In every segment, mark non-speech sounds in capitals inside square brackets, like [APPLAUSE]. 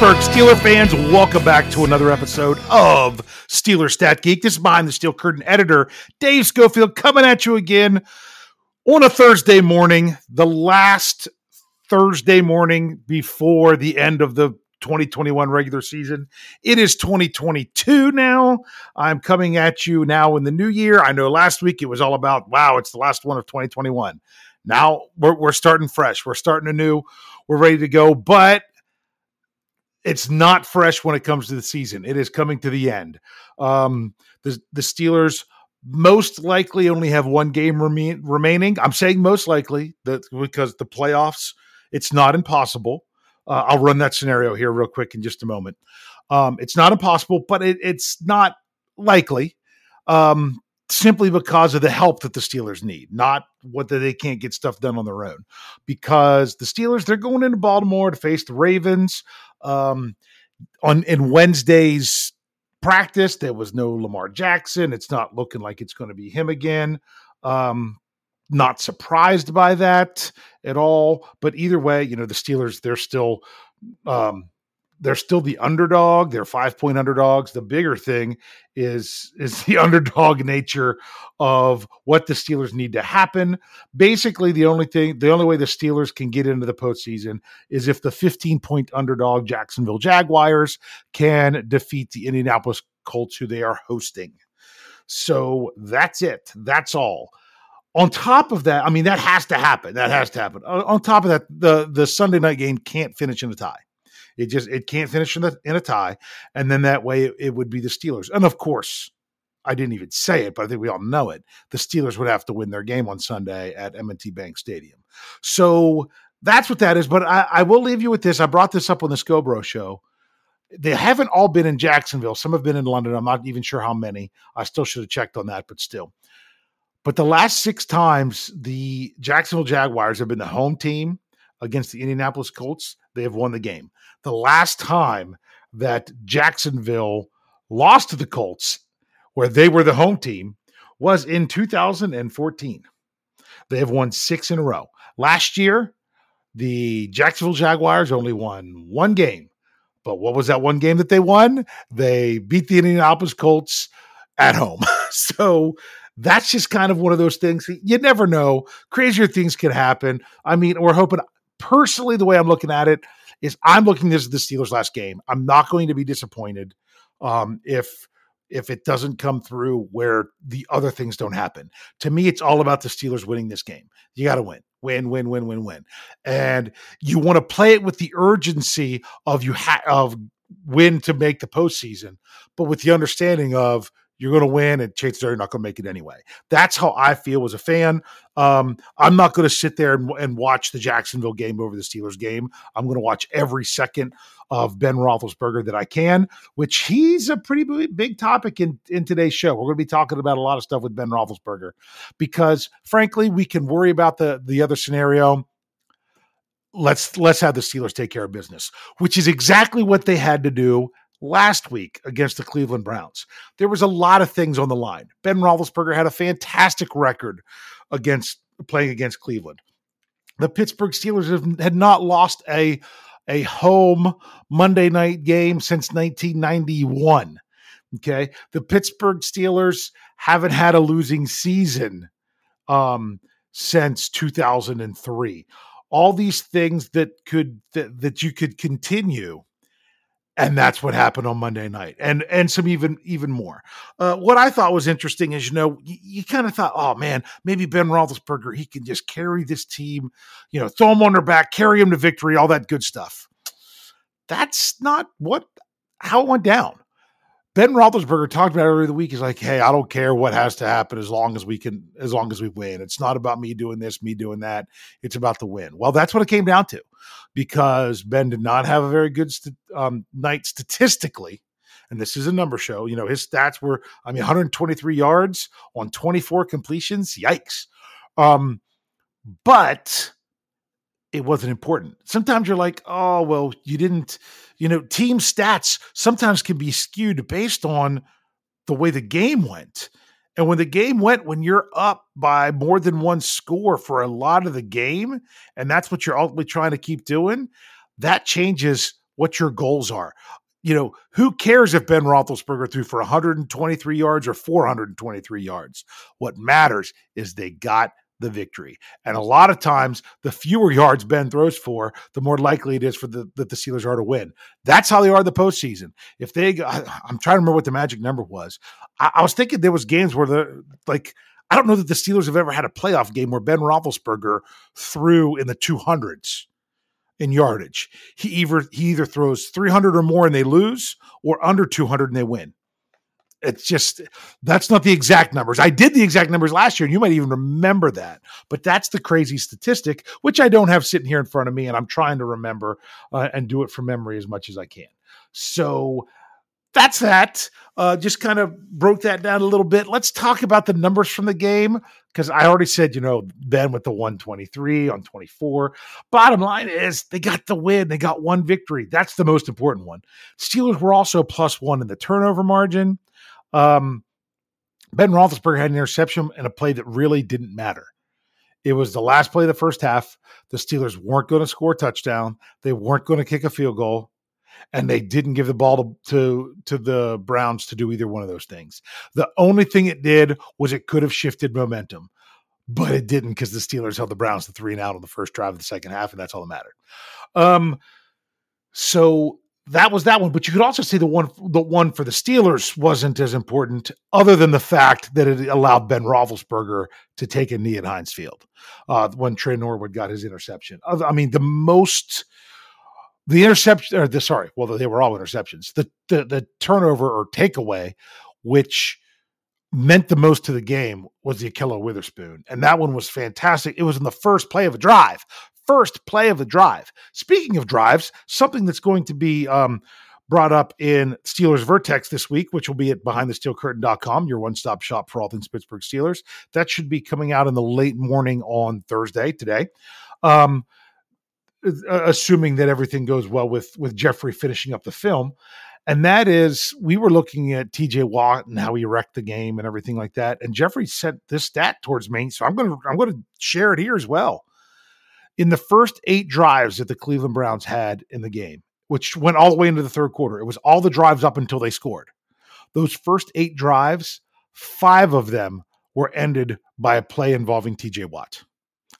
Pittsburgh Steeler fans, welcome back to another episode of Steeler Stat Geek. This is behind the steel curtain editor Dave Schofield coming at you again on a Thursday morning, the last Thursday morning before the end of the 2021 regular season. It is 2022 now. I'm coming at you now in the new year. I know last week it was all about, wow, it's the last one of 2021. Now we're, we're starting fresh. We're starting anew. We're ready to go. But it's not fresh when it comes to the season. It is coming to the end. Um, the the Steelers most likely only have one game remain, remaining. I'm saying most likely that because the playoffs, it's not impossible. Uh, I'll run that scenario here real quick in just a moment. Um, it's not impossible, but it, it's not likely. Um, simply because of the help that the Steelers need, not whether they can't get stuff done on their own. Because the Steelers, they're going into Baltimore to face the Ravens. Um, on in Wednesday's practice, there was no Lamar Jackson. It's not looking like it's going to be him again. Um, not surprised by that at all. But either way, you know, the Steelers, they're still um, they're still the underdog. They're five point underdogs. The bigger thing is is the [LAUGHS] underdog nature of what the Steelers need to happen. Basically, the only thing, the only way the Steelers can get into the postseason is if the 15 point underdog Jacksonville Jaguars can defeat the Indianapolis Colts, who they are hosting. So that's it. That's all. On top of that, I mean, that has to happen. That has to happen. On top of that, the the Sunday night game can't finish in a tie. It just it can't finish in, the, in a tie, and then that way it, it would be the Steelers. And of course, I didn't even say it, but I think we all know it. The Steelers would have to win their game on Sunday at M&T Bank Stadium. So that's what that is. But I, I will leave you with this. I brought this up on the Scobro show. They haven't all been in Jacksonville. Some have been in London. I'm not even sure how many. I still should have checked on that, but still. But the last six times the Jacksonville Jaguars have been the home team against the Indianapolis Colts, they have won the game. The last time that Jacksonville lost to the Colts, where they were the home team, was in 2014. They have won six in a row. Last year, the Jacksonville Jaguars only won one game. But what was that one game that they won? They beat the Indianapolis Colts at home. [LAUGHS] so that's just kind of one of those things. You never know. Crazier things can happen. I mean, we're hoping personally, the way I'm looking at it is I'm looking this as the Steelers' last game. I'm not going to be disappointed um, if if it doesn't come through where the other things don't happen. To me, it's all about the Steelers winning this game. You got to win, win, win, win, win, win, and you want to play it with the urgency of you ha- of win to make the postseason, but with the understanding of you're going to win, and chances are you're not going to make it anyway. That's how I feel as a fan. Um, I'm not going to sit there and, and, watch the Jacksonville game over the Steelers game. I'm going to watch every second of Ben Roethlisberger that I can, which he's a pretty big topic in, in today's show. We're going to be talking about a lot of stuff with Ben Roethlisberger because, frankly, we can worry about the the other scenario let's let's have the Steelers take care of business, which is exactly what they had to do last week against the Cleveland Browns. There was a lot of things on the line. Ben Roethlisberger had a fantastic record against playing against Cleveland. The Pittsburgh Steelers have, had not lost a a home Monday night game since 1991. Okay, the Pittsburgh Steelers haven't had a losing season um, since 2003. All these things that could that, that you could continue and that's what happened on Monday night, and and some even even more. Uh, what I thought was interesting is, you know, you, you kind of thought, oh man, maybe Ben Roethlisberger he can just carry this team, you know, throw him on their back, carry him to victory, all that good stuff. That's not what how it went down. Ben Roethlisberger talked about earlier the week. He's like, "Hey, I don't care what has to happen as long as we can, as long as we win. It's not about me doing this, me doing that. It's about the win." Well, that's what it came down to, because Ben did not have a very good st- um, night statistically, and this is a number show. You know, his stats were, I mean, 123 yards on 24 completions. Yikes! Um, but it wasn't important. Sometimes you're like, oh, well, you didn't, you know, team stats sometimes can be skewed based on the way the game went. And when the game went, when you're up by more than one score for a lot of the game, and that's what you're ultimately trying to keep doing, that changes what your goals are. You know, who cares if Ben Roethlisberger threw for 123 yards or 423 yards? What matters is they got the victory. And a lot of times, the fewer yards Ben throws for, the more likely it is for the that the Steelers are to win. That's how they are the postseason. If they, I, am trying to remember what the magic number was. I, I was thinking there was games where the like. I don't know that the Steelers have ever had a playoff game where Ben Roethlisberger threw in the 200s in yardage. He either he either throws 300 or more and they lose, or under 200 and they win it's just that's not the exact numbers. I did the exact numbers last year, and you might even remember that. But that's the crazy statistic, which I don't have sitting here in front of me, and I'm trying to remember uh, and do it from memory as much as I can. So that's that. Uh, just kind of broke that down a little bit. Let's talk about the numbers from the game because I already said, you know, Ben with the 123 on 24. Bottom line is they got the win. They got one victory. That's the most important one. Steelers were also plus one in the turnover margin. Um, ben Roethlisberger had an interception and a play that really didn't matter. It was the last play of the first half. The Steelers weren't going to score a touchdown. They weren't going to kick a field goal, and they didn't give the ball to, to to the Browns to do either one of those things. The only thing it did was it could have shifted momentum, but it didn't because the Steelers held the Browns to three and out on the first drive of the second half, and that's all that mattered. Um, so that was that one. But you could also say the one the one for the Steelers wasn't as important, other than the fact that it allowed Ben Roethlisberger to take a knee at Heinz Field uh, when Tre Norwood got his interception. I mean, the most the interception or the sorry, well, they were all interceptions. The the, the turnover or takeaway, which meant the most to the game was the Ahkello Witherspoon. And that one was fantastic. It was in the first play of a drive first play of the drive. Speaking of drives, something that's going to be um, brought up in Steelers Vertex this week, which will be at behindthesteelcurtain.com, your one stop shop for all things Pittsburgh Steelers. That should be coming out in the late morning on Thursday, today. Um, assuming that everything goes well with with Jeffrey finishing up the film. And that is, we were looking at TJ Watt and how he wrecked the game and everything like that. And Jeffrey sent this stat towards me, so I'm to I'm going to share it here as well in the first eight drives that the Cleveland Browns had in the game, which went all the way into the third quarter, it was all the drives up until they scored. Those first eight drives, five of them were ended by a play involving TJ Watt.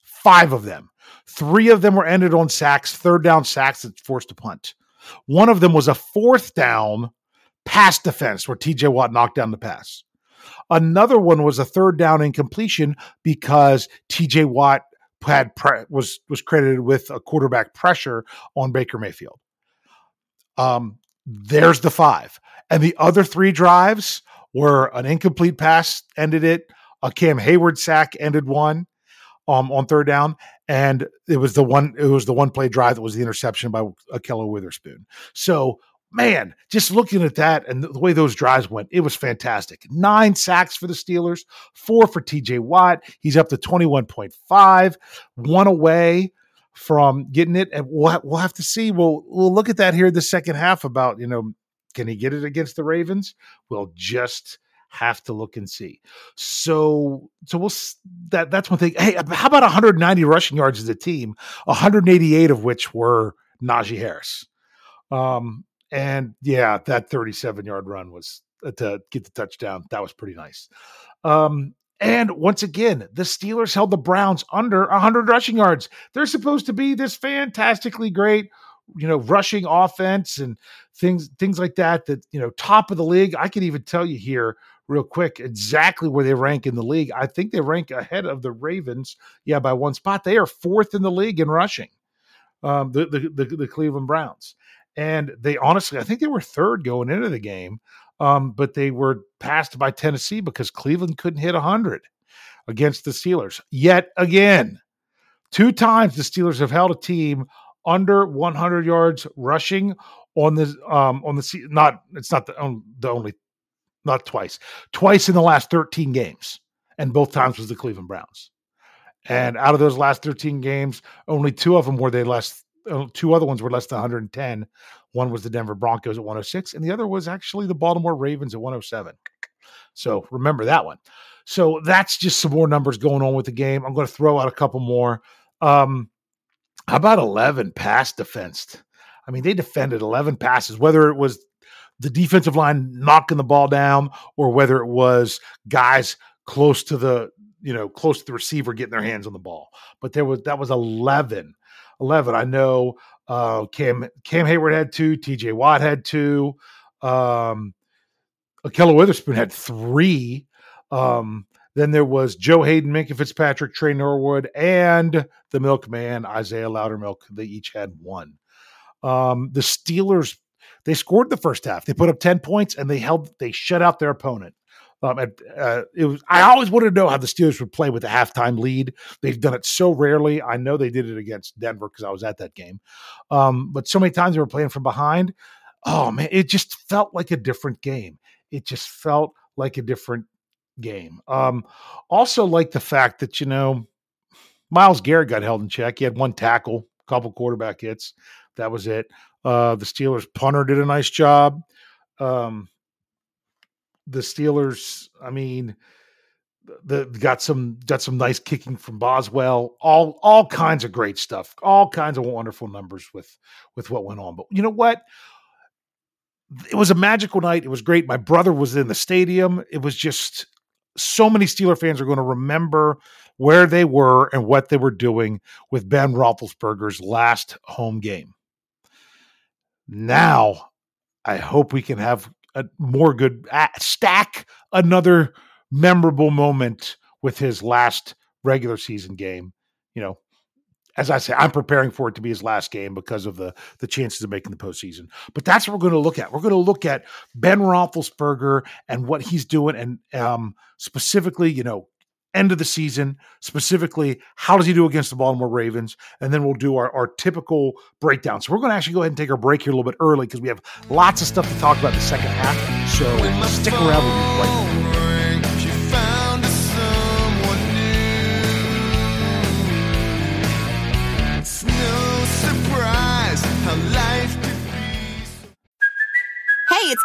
Five of them. Three of them were ended on sacks, third down sacks that forced a punt. One of them was a fourth down pass defense where TJ Watt knocked down the pass. Another one was a third down incompletion because TJ Watt had pre- was was credited with a quarterback pressure on Baker Mayfield. Um, there's the five, and the other three drives where an incomplete pass ended it, a Cam Heyward sack ended one um, on third down, and it was the one it was the one play drive that was the interception by Ahkello Witherspoon. So man, just looking at that and the way those drives went, it was fantastic. Nine sacks for the Steelers, four for TJ Watt. He's up to 21.5, one away from getting it. And we'll, we'll have to see. We'll, we'll look at that here the second half about, you know, can he get it against the Ravens? We'll just have to look and see. So, so we'll that that's one thing. Hey, how about 190 rushing yards as a team? 188 of which were Najee Harris. Um, and yeah, that 37 yard run was uh, to get the touchdown. That was pretty nice. Um, and once again, the Steelers held the Browns under 100 rushing yards. They're supposed to be this fantastically great, you know, rushing offense and things things like that. That you know, top of the league. I can even tell you here real quick exactly where they rank in the league. I think they rank ahead of the Ravens. Yeah, by one spot. They are fourth in the league in rushing. Um, the, the the the Cleveland Browns and they honestly, I think they were third going into the game, um, but they were passed by Tennessee because Cleveland couldn't hit 100 against the Steelers. Yet again, two times the Steelers have held a team under 100 yards rushing on the um on the not it's not the, um, the only not twice twice in the last 13 games and both times was the Cleveland Browns and out of those last 13 games only two of them were they less two other ones were less than 110. One was the Denver Broncos at 106, and the other was actually the Baltimore Ravens at 107. So remember that one. So that's just some more numbers going on with the game. I'm going to throw out a couple more. Um, how about 11 pass defensed? I mean, they defended 11 passes, whether it was the defensive line knocking the ball down or whether it was guys close to the you know close to the receiver getting their hands on the ball but there was that was 11 11. I know uh, Cam Cam Heyward had two, TJ Watt had two, um, Ahkello Witherspoon had three. Um, then there was Joe Haden, Minkah Fitzpatrick, Tre Norwood, and the milkman, Isaiah Loudermilk. They each had one. Um, the Steelers, they scored the first half. They put up 10 points and they held, they shut out their opponent. Um, and, uh, it was. I always wanted to know how the Steelers would play with a halftime lead. They've done it so rarely. I know they did it against Denver because I was at that game. Um, but so many times they were playing from behind. Oh man, it just felt like a different game. It just felt like a different game. Um, also, like the fact that you know Myles Garrett got held in check. He had one tackle, a couple quarterback hits. That was it. Uh, the Steelers punter did a nice job. Um, the Steelers, I mean, the got some got some nice kicking from Boswell. All all kinds of great stuff. All kinds of wonderful numbers with with what went on. But you know what? It was a magical night. It was great. My brother was in the stadium. It was just so many Steeler fans are going to remember where they were and what they were doing with Ben Roethlisberger's last home game. Now, I hope we can have a more good stack another memorable moment with his last regular season game. You know, as I say, I'm preparing for it to be his last game because of the the chances of making the postseason. But that's what we're going to look at. We're going to look at Ben Roethlisberger and what he's doing, and um, specifically, you know, end of the season, specifically, how does he do against the Baltimore Ravens? And then we'll do our, our typical breakdown. So we're going to actually go ahead and take our break here a little bit early because we have lots of stuff to talk about in the second half. So stick around with me right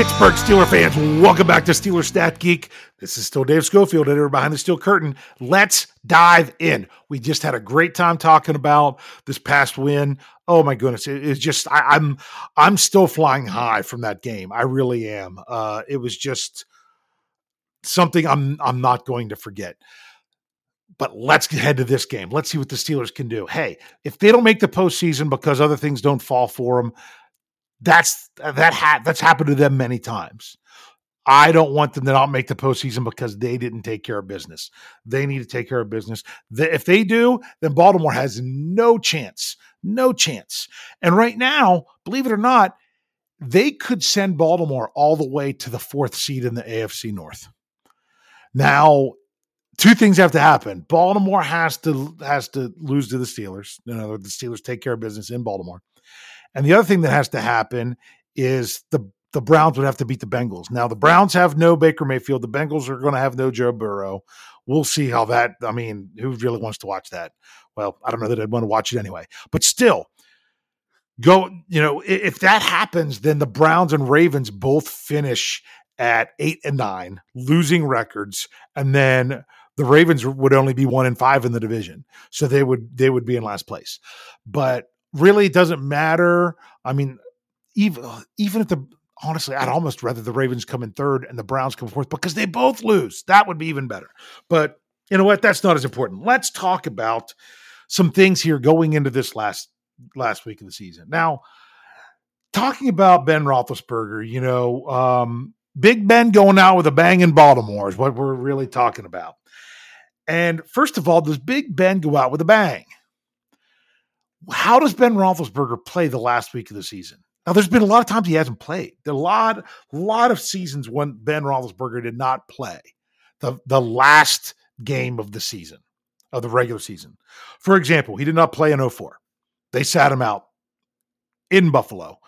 Pittsburgh Steeler fans, welcome back to Steeler Stat Geek. This is still Dave Schofield, editor behind the steel curtain. Let's dive in. We just had a great time talking about this past win. Oh my goodness, it, it's just I, am I'm, I'm still flying high from that game. I really am. Uh, it was just something I'm I'm not going to forget. But let's head to this game. Let's see what the Steelers can do. Hey, if they don't make the postseason because other things don't fall for them, that's that ha- that's happened to them many times. I don't want them to not make the postseason because they didn't take care of business. They need to take care of business. if they do, then Baltimore has no chance, no chance. And right now, believe it or not, they could send Baltimore all the way to the fourth seed in the AFC North. Now, two things have to happen. Baltimore has to has to lose to the Steelers. Other words, the Steelers take care of business in Baltimore. And the other thing that has to happen is the the Browns would have to beat the Bengals. Now the Browns have no Baker Mayfield. The Bengals are going to have no Joe Burrow. We'll see how that. I mean, who really wants to watch that? Well, I don't know that I'd want to watch it anyway. But still, go. You know, if that happens, then the Browns and Ravens both finish at eight and nine, losing records, and then the Ravens would only be one and five in the division, so they would they would be in last place. But really doesn't matter. I mean, even even if the honestly, I'd almost rather the Ravens come in third and the Browns come fourth because they both lose. That would be even better. But you know what? That's not as important. Let's talk about some things here going into this last last week of the season. Now, talking about Ben Roethlisberger, you know, um, Big Ben going out with a bang in Baltimore is what we're really talking about. And first of all, does Big Ben go out with a bang? How does Ben Roethlisberger play the last week of the season? Now, there's been a lot of times he hasn't played. There a lot, lot of seasons when Ben Roethlisberger did not play the the last game of the season of the regular season. For example, he did not play in 04. They sat him out in Buffalo.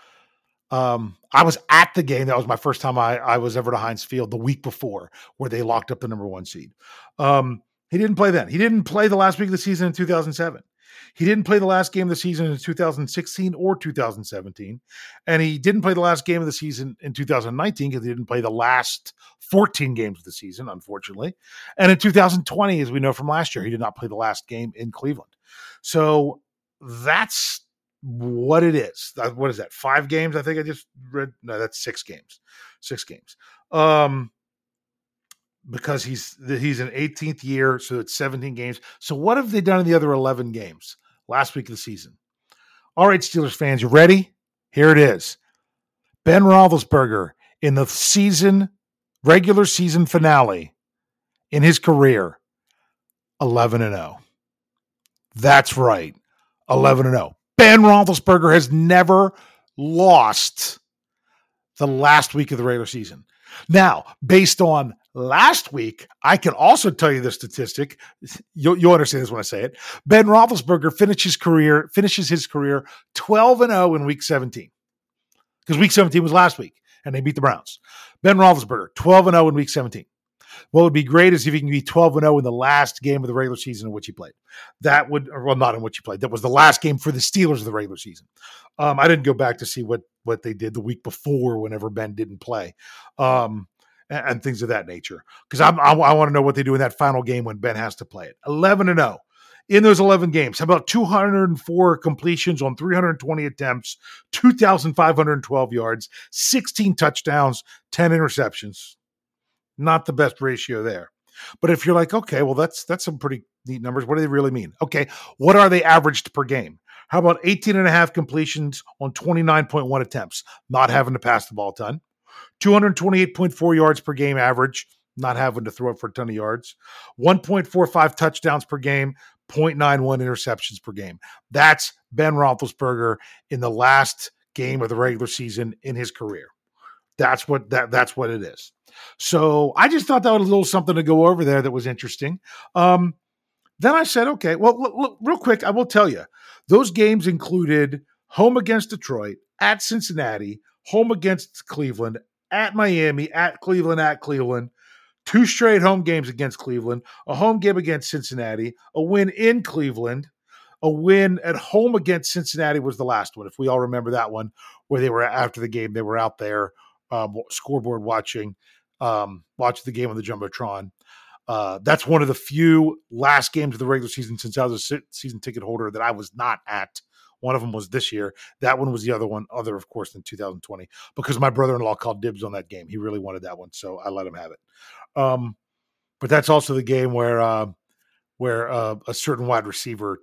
Um, I was at the game. That was my first time I, I was ever to Heinz Field the week before, where they locked up the number one seed. Um, he didn't play then. He didn't play the last week of the season in 2007. He didn't play the last game of the season in 2016 or 2017. And he didn't play the last game of the season in 2019 because he didn't play the last 14 games of the season, unfortunately. And in 2020, as we know from last year, he did not play the last game in Cleveland. So that's what it is. What is that? Five games? I think I just read. No, that's six games. Six games. Um, because he's he's an 18th year, so it's 17 games. So what have they done in the other 11 games? last week of the season. All right, Steelers fans, you ready? Here it is. Ben Roethlisberger in the season, regular season finale in his career, 11 and 0. That's right, 11 and 0. Ben Roethlisberger has never lost the last week of the regular season. Now, based on last week, I can also tell you the statistic. You'll, you'll understand this when I say it. Ben Roethlisberger finishes career finishes his career 12 and 0 in week 17 because week 17 was last week and they beat the Browns. Ben Roethlisberger 12 and 0 in week 17. What would be great is if he can be 12 and 0 in the last game of the regular season in which he played. That would, well, not in which he played. That was the last game for the Steelers of the regular season. Um, I didn't go back to see what what they did the week before whenever Ben didn't play. Um, and, and things of that nature. Because I, I want to know what they do in that final game when Ben has to play it. 11 and 0 in those 11 games. How about 204 completions on 320 attempts, 2,512 yards, 16 touchdowns, 10 interceptions. Not the best ratio there. But if you're like, okay, well, that's that's some pretty neat numbers. What do they really mean? Okay, what are they averaged per game? How about 18 and a half completions on 29.1 attempts, not having to pass the ball ton? 228.4 yards per game average, not having to throw it for a ton of yards, 1.45 touchdowns per game, 0.91 interceptions per game. That's Ben Roethlisberger in the last game of the regular season in his career. That's what that that's what it is. So I just thought that was a little something to go over there that was interesting. Um, then I said, okay, well, look, look, real quick, I will tell you, those games included home against Detroit, at Cincinnati, home against Cleveland, at Miami, at Cleveland, at Cleveland, two straight home games against Cleveland, a home game against Cincinnati, a win in Cleveland, a win at home against Cincinnati was the last one. If we all remember that one, where they were after the game, they were out there um, scoreboard watching um, watching the game on the jumbotron. Uh, that's one of the few last games of the regular season since I was a season ticket holder that I was not at. One of them was this year. That one was the other one, other of course, in 2020, because my brother-in-law called dibs on that game. He really wanted that one, so I let him have it. Um, but that's also the game where uh, where uh, a certain wide receiver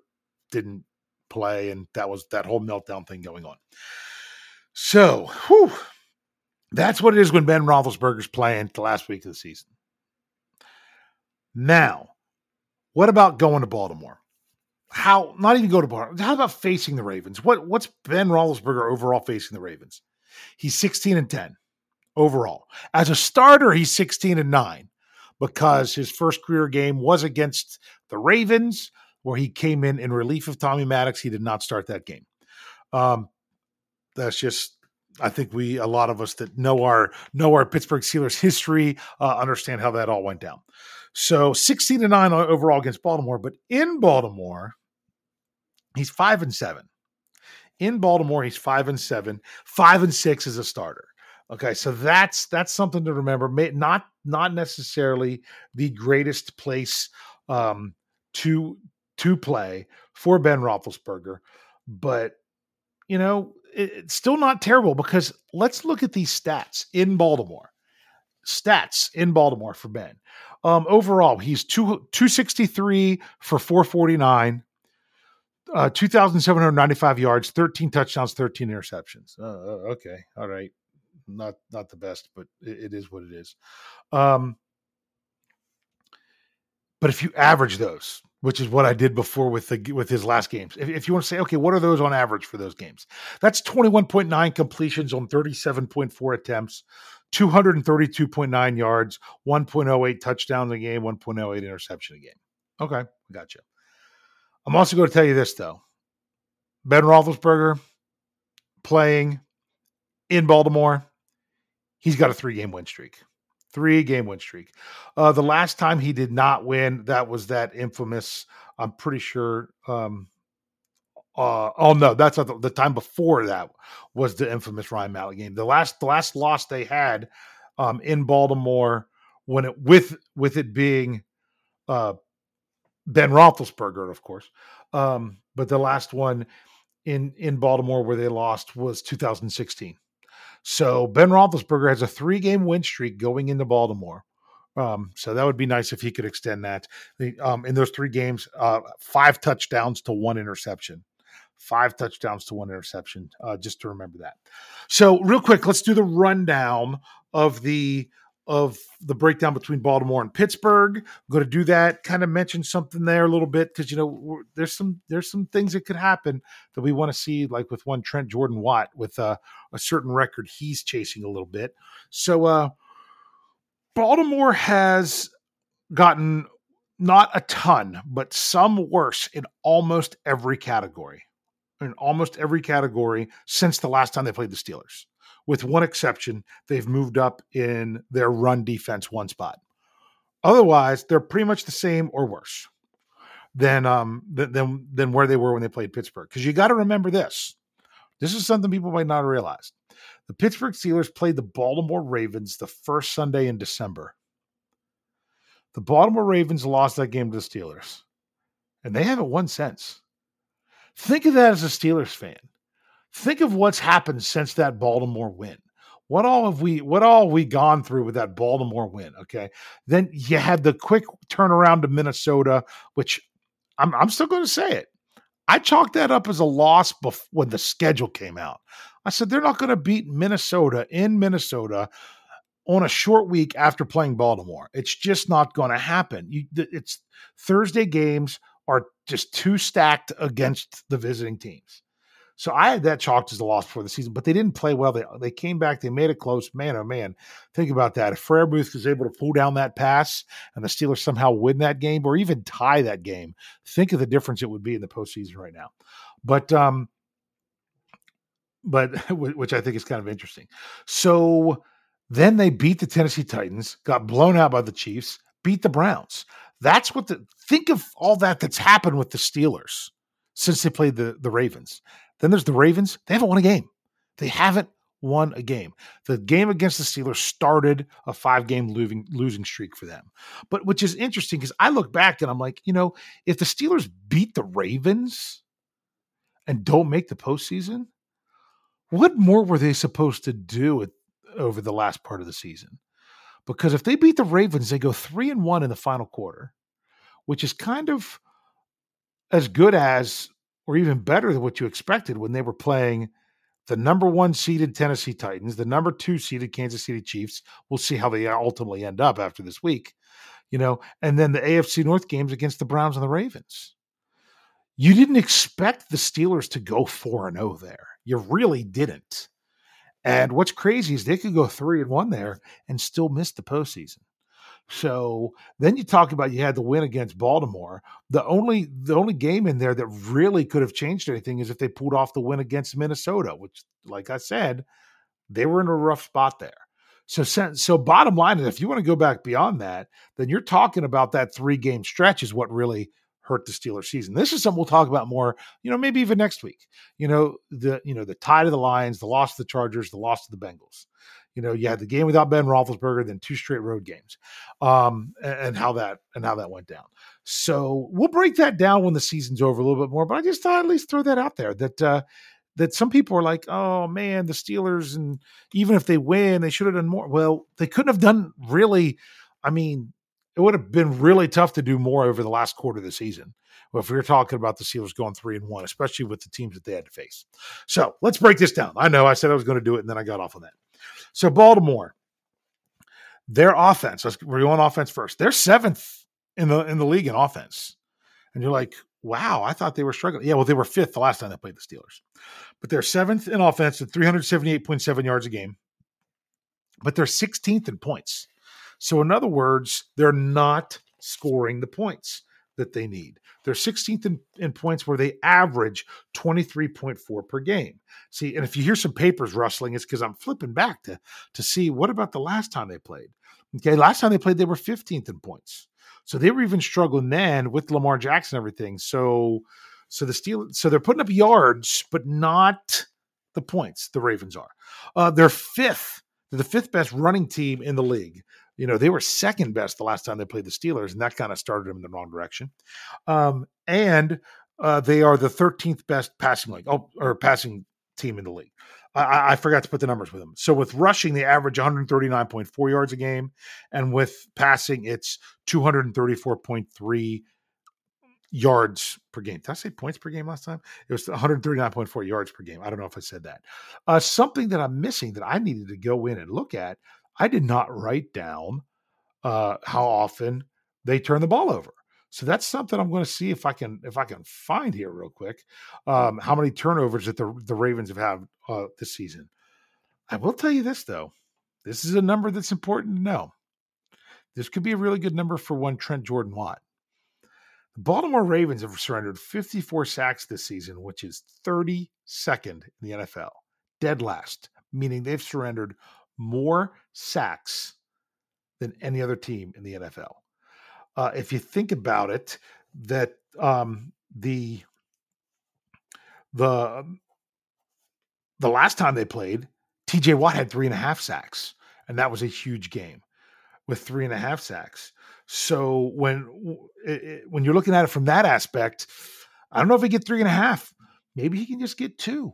didn't play, and that was that whole meltdown thing going on. So, whew, that's what it is when Ben Roethlisberger's playing the last week of the season. Now, what about going to Baltimore? How not even go to Baltimore? How about facing the Ravens? What what's Ben Roethlisberger overall facing the Ravens? He's 16 and 10 overall. As a starter, he's 16 and 9 because his first career game was against the Ravens, where he came in in relief of Tommy Maddox. He did not start that game. Um, that's just I think we a lot of us that know our know our Pittsburgh Steelers history uh, understand how that all went down. So 16 to 9 overall against Baltimore, but in Baltimore, he's 5 and 7. In Baltimore, he's 5 and 7, 5 and 6 as a starter. Okay, so that's that's something to remember. Not not necessarily the greatest place um, to to play for Ben Roethlisberger, but you know it's still not terrible because let's look at these stats in Baltimore. Stats in Baltimore for Ben. Um, overall, he's two, 263 for 449, uh, 2,795 yards, 13 touchdowns, 13 interceptions. Uh, uh, okay. All right. Not, not the best, but it, it is what it is. Um, but if you average those, which is what I did before with the with his last games. If, if, you want to say, okay, what are those on average for those games? That's 21.9 completions on 37.4 attempts, 232.9 yards, 1.08 touchdowns a game, 1.08 interception a game. Okay, gotcha. I'm also going to tell you this though. Ben Roethlisberger playing in Baltimore, he's got a three game win streak. Three game win streak. Uh, the last time he did not win, that was that infamous. I'm pretty sure. Um, uh, oh no, that's the, the, time before that was the infamous Ryan Mallett game. The last the last loss they had um, in Baltimore when it with with it being uh, Ben Roethlisberger, of course. Um, but the last one in in Baltimore where they lost was 2016. So Ben Roethlisberger has a three game win streak going into Baltimore. Um, so that would be nice if he could extend that. The, um, in those three games, uh, five touchdowns to one interception. Five touchdowns to one interception, uh, just to remember that. So, real quick, let's do the rundown of the of the breakdown between Baltimore and Pittsburgh. I'm going to do that. Kind of mention something there a little bit because you know there's some there's some things that could happen that we want to see, like with one Trent Jordan Watt with uh, a certain record he's chasing a little bit. So uh, Baltimore has gotten not a ton, but some worse in almost every category. In almost every category since the last time they played the Steelers with one exception, they've moved up in their run defense one spot. Otherwise, they're pretty much the same or worse than um than than where they were when they played Pittsburgh. Because you got to remember this. This is something people might not realize. The Pittsburgh Steelers played the Baltimore Ravens the first Sunday in December. The Baltimore Ravens lost that game to the Steelers, and they haven't won since. Think of that as a Steelers fan. Think of what's happened since that Baltimore win. What all have we what all have we gone through with that Baltimore win? Okay. Then you had the quick turnaround to Minnesota, which I'm I'm still going to say it. I chalked that up as a loss before, when the schedule came out. I said they're not going to beat Minnesota in Minnesota on a short week after playing Baltimore. It's just not going to happen. You, it's Thursday games are just too stacked against the visiting teams. So I had that chalked as a loss before the season, but they didn't play well. They they came back, they made it close. Man, oh man, think about that. If Freiermuth was able to pull down that pass and the Steelers somehow win that game or even tie that game, think of the difference it would be in the postseason right now. But um, but [LAUGHS] which I think is kind of interesting. So then they beat the Tennessee Titans, got blown out by the Chiefs, beat the Browns. That's what the think of all that that's happened with the Steelers since they played the the Ravens. Then there's the Ravens. They haven't won a game. They haven't won a game. The game against the Steelers started a five game losing losing streak for them. But which is interesting because I look back and I'm like, you know, if the Steelers beat the Ravens and don't make the postseason, what more were they supposed to do over the last part of the season? Because if they beat the Ravens, they go three and one in the final quarter, which is kind of as good as or even better than what you expected when they were playing the number one seeded Tennessee Titans, the number two seeded Kansas City Chiefs. We'll see how they ultimately end up after this week, you know, and then the AFC North games against the Browns and the Ravens. You didn't expect the Steelers to go 4 and 0 there. You really didn't. And what's crazy is they could go 3 and 1 there and still miss the postseason. So then you talk about you had the win against Baltimore. The only the only game in there that really could have changed anything is if they pulled off the win against Minnesota, which, like I said, they were in a rough spot there. So so bottom line is, if you want to go back beyond that, then you're talking about that three game stretch is what really hurt the Steelers season. This is something we'll talk about more, you know, maybe even next week. You know, the you know, the tie to the Lions, the loss to the Chargers, the loss to the Bengals. You know, you had the game without Ben Roethlisberger, then two straight road games, um, and, how that and how that went down. So we'll break that down when the season's over a little bit more. But I just thought I'd at least throw that out there that uh, that some people are like, oh man, the Steelers, and even if they win, they should have done more. Well, they couldn't have done really. I mean, it would have been really tough to do more over the last quarter of the season. If we were talking about the Steelers going three and one, especially with the teams that they had to face. So let's break this down. I know I said I was going to do it, and then I got off on that. So Baltimore, their offense. We're going offense first. They're seventh in the in the league in offense, and you're like, wow, I thought they were struggling. Yeah, well, they were fifth the last time they played the Steelers, but they're seventh in offense at 378.7 yards a game, but they're 16th in points. So, in other words, they're not scoring the points that they need. They're 16th in, in, points where they average 23.4 per game. See, and if you hear some papers rustling, it's because I'm flipping back to, to see what about the last time they played. Okay, last time they played, they were 15th in points. So they were even struggling then with Lamar Jackson and everything. So so the Steelers, so they're putting up yards, but not the points. The Ravens are. Uh, they're fifth. They're the fifth best running team in the league you know, they were second best the last time they played the Steelers, and that kind of started them in the wrong direction. Um, and uh, they are the 13th best passing league, oh, or passing team in the league. I, I, forgot to put the numbers with them. So with rushing, they average 139.4 yards a game, and with passing, it's 234.3 yards per game. Did I say points per game last time? It was 139.4 yards per game. I don't know if I said that. Uh, something that I'm missing that I needed to go in and look at I did not write down uh, how often they turn the ball over. So that's something I'm going to see if I can if I can find here real quick. Um, how many turnovers that the the Ravens have had uh, this season? I will tell you this though, this is a number that's important to know. This could be a really good number for one Trent Jordan Watt. The Baltimore Ravens have surrendered 54 sacks this season, which is 32nd in the NFL, dead last, meaning they've surrendered more sacks than any other team in the NFL. Uh, if you think about it, that um, the the the last time they played, T.J. Watt had three and a half sacks, and that was a huge game with three and a half sacks. So when when you're looking at it from that aspect, I don't know if he get three and a half. Maybe he can just get two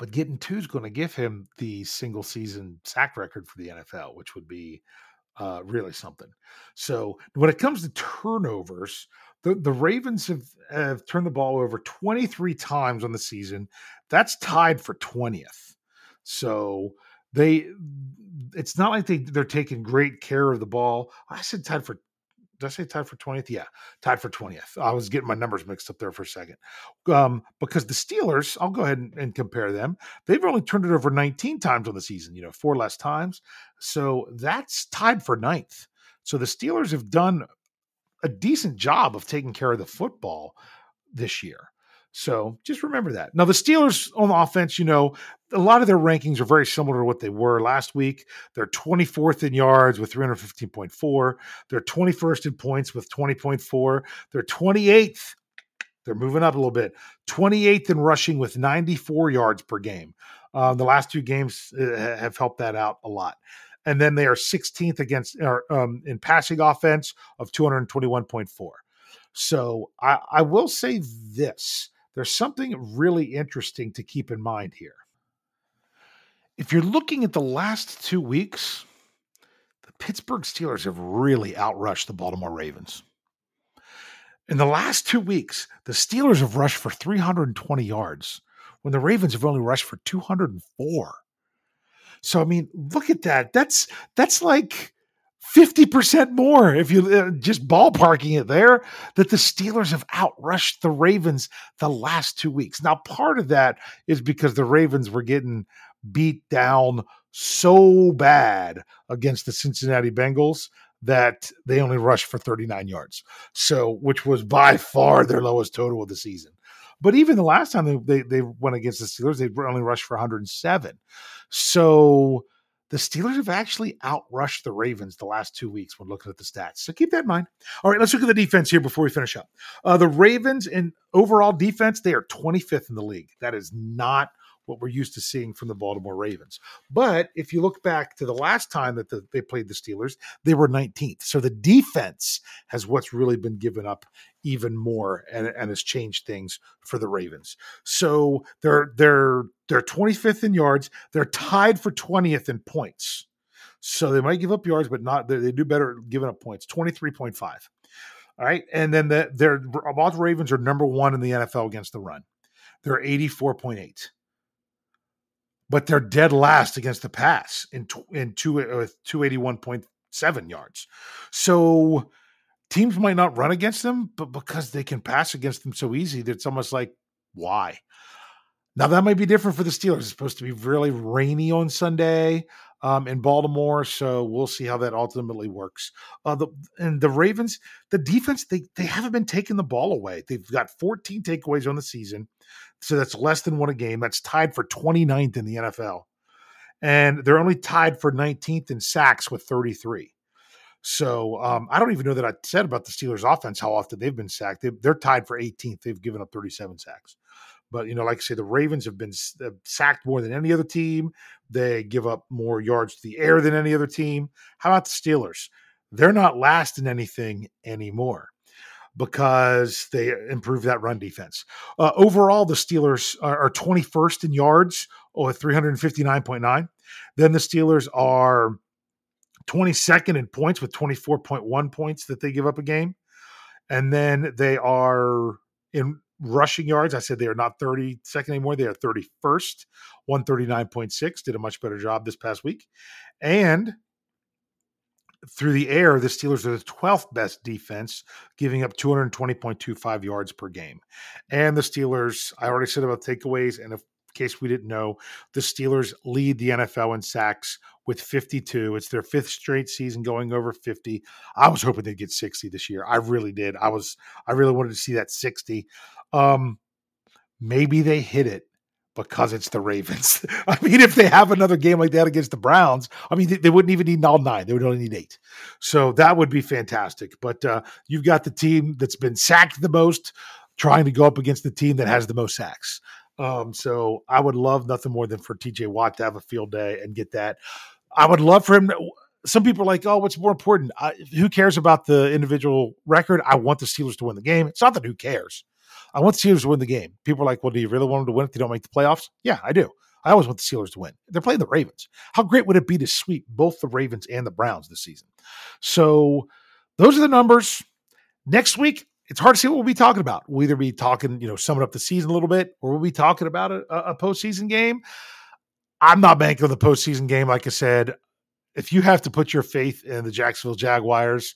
but getting two is going to give him the single season sack record for the NFL, which would be uh, really something. So when it comes to turnovers, the, the Ravens have, have turned the ball over 23 times on the season. That's tied for 20th. So they it's not like they they're taking great care of the ball. I said tied for did I say tied for 20th? Yeah, tied for 20th. I was getting my numbers mixed up there for a second. Um, because the Steelers, I'll go ahead and, and, compare them. They've only turned it over 19 times on the season, you know, four less times. So that's tied for ninth. So the Steelers have done a decent job of taking care of the football this year. So just remember that. Now, the Steelers on offense, you know, a lot of their rankings are very similar to what they were last week. They're 24th in yards with 315.4. They're 21st in points with 20.4. They're 28th. They're moving up a little bit. 28th in rushing with 94 yards per game. Uh, the last two games uh, have helped that out a lot. And then they are 16th against or, um, in passing offense of 221.4. So I, I will say this there's something really interesting to keep in mind here. If you're looking at the last two weeks, the Pittsburgh Steelers have really outrushed the Baltimore Ravens. In the last two weeks, the Steelers have rushed for 320 yards when the Ravens have only rushed for 204. So I mean, look at that. That's that's like 50% more if you uh, just ballparking it there that the Steelers have outrushed the Ravens the last 2 weeks. Now part of that is because the Ravens were getting beat down so bad against the Cincinnati Bengals that they only rushed for 39 yards. So, which was by far their lowest total of the season. But even the last time they, they, they went against the Steelers, they only rushed for 107. So the Steelers have actually outrushed the Ravens the last two weeks when looking at the stats. So keep that in mind. All right, let's look at the defense here before we finish up. Uh, the Ravens in overall defense, they are 25th in the league. That is not what we're used to seeing from the Baltimore Ravens. But if you look back to the last time that the, they played the Steelers, they were 19th. So the defense has what's really been given up even more and, and has changed things for the Ravens. So they're they're they're 25th in yards. They're tied for 20th in points. So they might give up yards, but not they do better giving up points. 23.5. All right. And then the, their Baltimore Ravens are number one in the NFL against the run. They're 84.8 but they're dead last against the pass in in two uh, two eighty one point seven yards. So teams might not run against them, but because they can pass against them so easy, it's almost like why. Now that might be different for the Steelers. It's supposed to be really rainy on Sunday um, in Baltimore, so we'll see how that ultimately works. Uh, the and the Ravens, the defense, they they haven't been taking the ball away. They've got 14 takeaways on the season. So that's less than one a game. That's tied for 29th in the NFL. And they're only tied for 19th in sacks with 33. So um, I don't even know that I said about the Steelers offense how often they've been sacked. They, are tied for 18th. They've given up 37 sacks. But, you know, like I say, the Ravens have been sacked more than any other team. They give up more yards to the air than any other team. How about the Steelers? They're not last in anything anymore because they improved that run defense. Uh, overall, the Steelers are, are 21st in yards with 359.9. Then the Steelers are 22nd in points with 24.1 points that they give up a game. And then they are in rushing yards. I said they are not 32nd anymore. They are 31st, 139.6. Did a much better job this past week. And through the air, the Steelers are the 12th best defense, giving up 220.25 yards per game. And the Steelers, I already said about takeaways, and in case we didn't know, the Steelers lead the NFL in sacks with 52. It's their fifth straight season going over 50. I was hoping they'd get 60 this year. I really did. I was I really wanted to see that 60. Um maybe they hit it because it's the Ravens. [LAUGHS] I mean, if they have another game like that against the Browns, I mean, they, they, wouldn't even need all nine; they would only need eight. So that would be fantastic. But uh, you've got the team that's been sacked the most, trying to go up against the team that has the most sacks. Um, so I would love nothing more than for TJ Watt to have a field day and get that. I would love for him. To, some people are like, oh, what's more important? I, who cares about the individual record? I want the Steelers to win the game. It's not that who cares. I want the Steelers to win the game. People are like, well, do you really want them to win if they don't make the playoffs? Yeah, I do. I always want the Steelers to win. They're playing the Ravens. How great would it be to sweep both the Ravens and the Browns this season? So those are the numbers. Next week, it's hard to see what we'll be talking about. We'll either be talking, you know, summing up the season a little bit, or we'll be talking about a, a postseason game. I'm not banking on the postseason game. Like I said, if you have to put your faith in the Jacksonville Jaguars,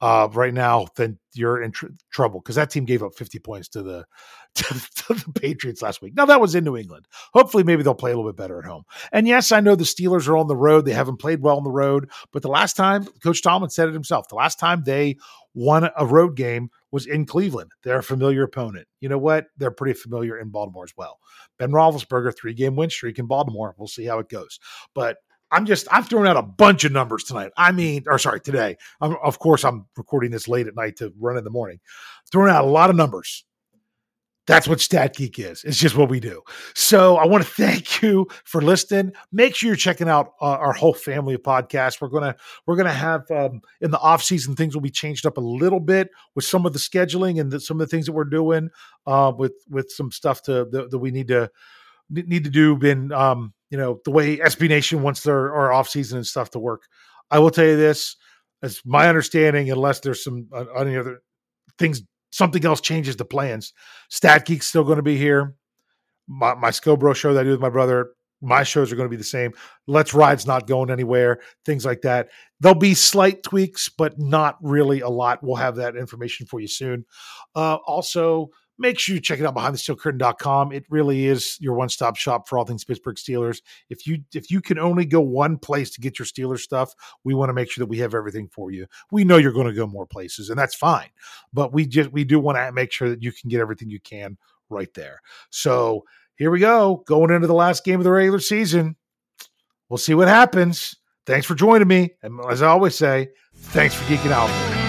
uh, right now, then you're in tr- trouble because that team gave up 50 points to the [LAUGHS] to, to, the Patriots last week. Now that was in New England. Hopefully, maybe they'll play a little bit better at home. And yes, I know the Steelers are on the road; they haven't played well on the road. But the last time, Coach Tomlin said it himself, the last time they won a road game was in Cleveland. They're a familiar opponent. You know what? They're pretty familiar in Baltimore as well. Ben Roethlisberger, three game win streak in Baltimore. We'll see how it goes. But I'm just I've thrown out a bunch of numbers tonight. I mean, or sorry, today. I'm, of course, I'm recording this late at night to run in the morning. Throwing out a lot of numbers. That's what Stat Geek is. It's just what we do. So I want to thank [LAUGHS] you for listening. Make sure you're checking out uh, our whole family of podcasts. We're gonna we're gonna have um, in the off season things will be changed up a little bit with some of the scheduling and the, some of the things that we're doing uh, with with some stuff to that, that we need to need to do. Been um, you know the way SB Nation wants their our off season and stuff to work. I will tell you this, as my understanding, unless there's some uh, any other things something else changes the plans. Stat Geek's still going to be here. My, my Scobro show that I do with my brother, my shows are going to be the same. Let's Ride's not going anywhere, things like that. There'll be slight tweaks, but not really a lot. We'll have that information for you soon. Uh, also, make sure you check it out behind the steel curtain.com. It really is your one-stop shop for all things Pittsburgh Steelers. If you if you can only go one place to get your Steelers stuff, we want to make sure that we have everything for you. We know you're going to go more places and that's fine. But we just we do want to make sure that you can get everything you can right there. So, here we go, going into the last game of the regular season. We'll see what happens. Thanks for joining me. And as I always say, thanks for geeking out.